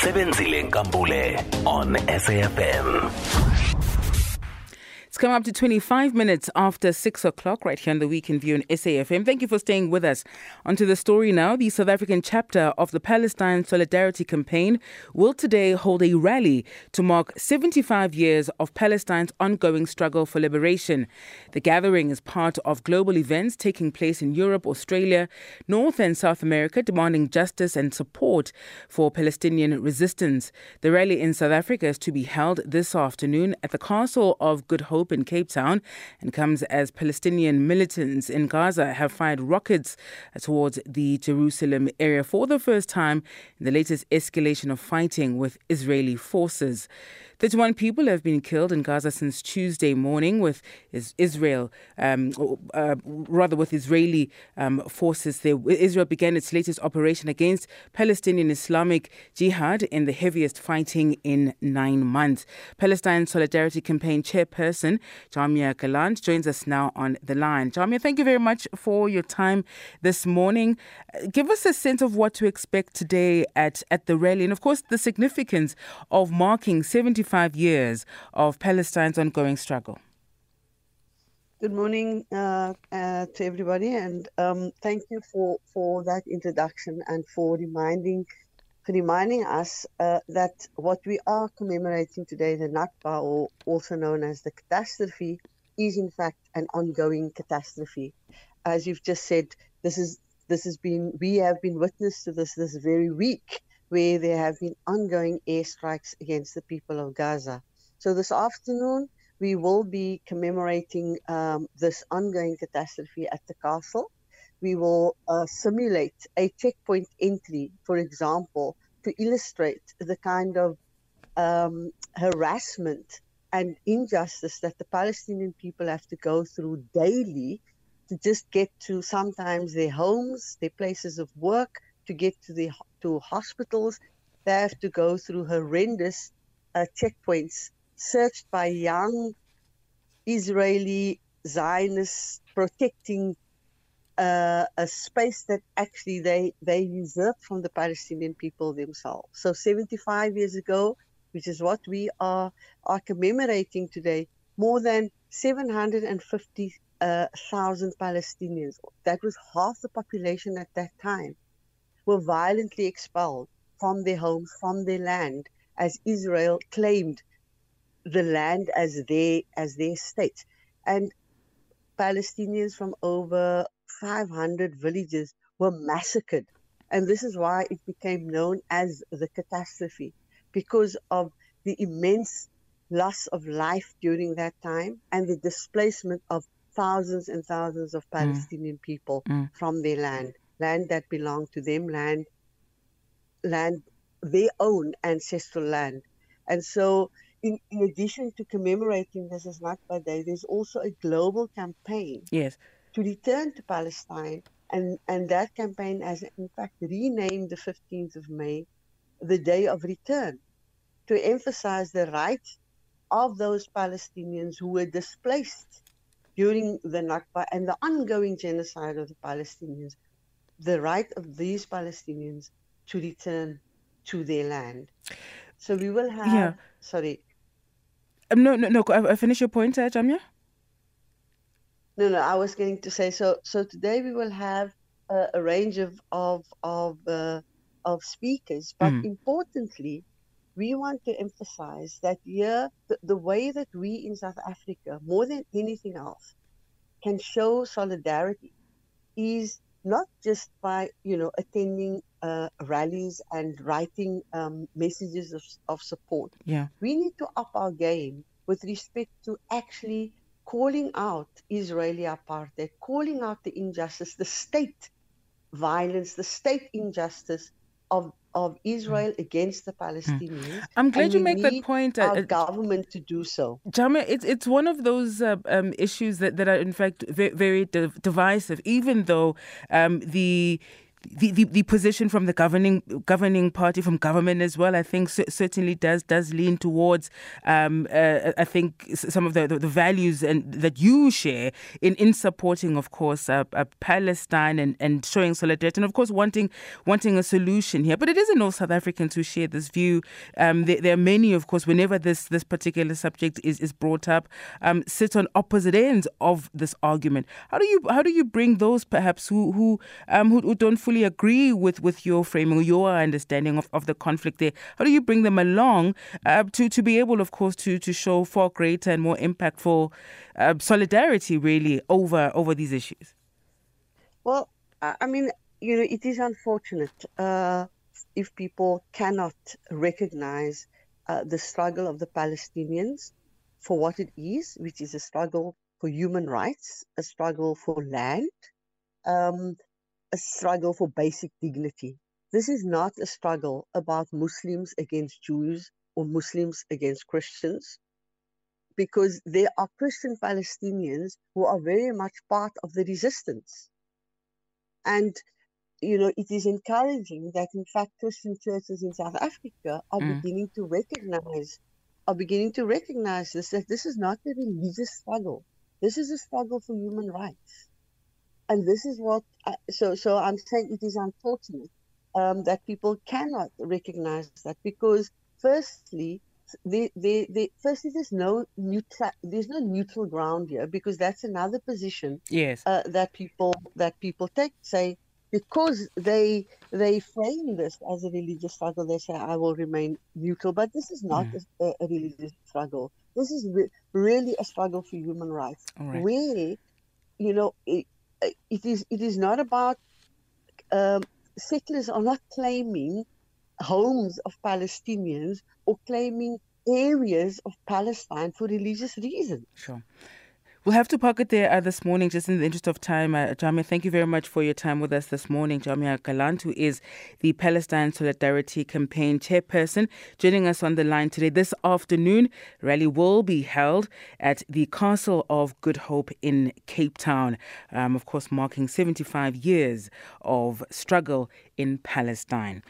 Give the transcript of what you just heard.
Sebenzile Nkambule on SAFM. It's come up to 25 minutes after 6 o'clock right here on the Weekend View on SAFM. Thank you for staying with us. On to the story now. The South African chapter of the Palestine Solidarity Campaign will today hold a rally to mark 75 years of Palestine's ongoing struggle for liberation. The gathering is part of global events taking place in Europe, Australia, North and South America, demanding justice and support for Palestinian resistance. The rally in South Africa is to be held this afternoon at the Castle of Good Hope in Cape Town and comes as Palestinian militants in Gaza have fired rockets towards the Jerusalem area for the first time in the latest escalation of fighting with Israeli forces. 31 people have been killed in Gaza since Tuesday morning, with Israel, um, uh, rather with Israeli um, forces there. Israel began its latest operation against Palestinian Islamic Jihad in the heaviest fighting in nine months. Palestine Solidarity Campaign chairperson Jaamia Galant joins us now on the line. Jaamia, thank you very much for your time this morning. Give us a sense of what to expect today at, at the rally, and of course, the significance of marking 70 25 years of Palestine's ongoing struggle. Good morning uh, uh, to everybody, and um, thank you for, for that introduction and for reminding reminding us uh, that what we are commemorating today, the Nakba, or also known as the catastrophe, is in fact an ongoing catastrophe. As you've just said, this is this has been we have been witness to this this very week where there have been ongoing airstrikes against the people of Gaza. So this afternoon, we will be commemorating um, this ongoing catastrophe at the castle. We will uh, simulate a checkpoint entry, for example, to illustrate the kind of um, harassment and injustice that the Palestinian people have to go through daily to just get to sometimes their homes, their places of work, to get to the to hospitals. They have to go through horrendous uh, checkpoints searched by young Israeli Zionists protecting uh, a space that actually they they usurped from the Palestinian people themselves. So 75 years ago, which is what we are are commemorating today, more than 750,000 uh, Palestinians. That was half the population at that time were violently expelled from their homes, from their land, as Israel claimed the land as their as their state. And Palestinians from over 500 villages were massacred. And this is why it became known as the catastrophe, because of the immense loss of life during that time and the displacement of thousands and thousands of mm. Palestinian mm. people mm. from their land land that belonged to them, land, land, their own ancestral land. And so, in, in addition to commemorating this as Nakba Day, there's also a global campaign yes. to return to Palestine. And, and that campaign has, in fact, renamed the 15th of May the Day of Return to emphasize the rights of those Palestinians who were displaced during the Nakba and the ongoing genocide of the Palestinians the right of these Palestinians to return to their land. So we will have. Yeah. Sorry. Um, no, no, no. I finish your point, uh, Jaamia. No, no. I was going to say so. So today we will have uh, a range of of of uh, of speakers, but mm. importantly, we want to emphasize that here the, the way that we in South Africa, more than anything else, can show solidarity is not just by you know attending uh, rallies and writing um, messages of, of support. Yeah, we need to up our game with respect to actually calling out Israeli apartheid, calling out the injustice, the state violence, the state injustice of of Israel mm. against the Palestinians. I'm glad you make that point. Uh, our uh, government to do so. Jaamia, it's it's one of those uh, um, issues that, that are in fact very, very divisive. Even though um, the the, the, the, position from the governing governing party, from government as well, I think certainly does does lean towards, um, uh, I think, some of the, the, the, values and that you share in, in supporting, of course, uh, uh, Palestine and, and showing solidarity, and of course wanting wanting a solution here. But it isn't all South Africans who share this view. Um, there, there, are many, of course, whenever this this particular subject is, is brought up, um, sit on opposite ends of this argument. How do you how do you bring those perhaps who who um, who, who don't fully agree with, with your framing your understanding of, of the conflict there? How do you bring them along uh, to, to be able, of course, to, to show far greater and more impactful uh, solidarity, really, over, over these issues? Well, I mean, you know, it is unfortunate uh, if people cannot recognize uh, the struggle of the Palestinians for what it is, which is a struggle for human rights, a struggle for land, um, a struggle for basic dignity. This is not a struggle about Muslims against Jews or Muslims against Christians, because there are Christian Palestinians who are very much part of the resistance. And, you know, it is encouraging that, in fact, Christian churches in South Africa are mm. beginning to recognize are beginning to recognize this that this is not a religious struggle. This is a struggle for human rights and this is what I, so so i'm saying it is unfortunate um, that people cannot recognize that because firstly the, the, the firstly there's no neutral there's no neutral ground here because that's another position yes uh, that people that people take say because they they frame this as a religious struggle they say i will remain neutral but this is not mm. a, a, religious struggle this is re- really a struggle for human rights right. where you know it, it is it is not about um, settlers are not claiming homes of Palestinians or claiming areas of Palestine for religious reasons. Sure. We'll have to park it there uh, this morning, just in the interest of time. Uh, Jaamia, thank you very much for your time with us this morning. Jaamia Galant, who is the Palestine Solidarity Campaign chairperson, joining us on the line today. This afternoon, rally will be held at the Castle of Good Hope in Cape Town, um, of course, marking 75 years of struggle in Palestine.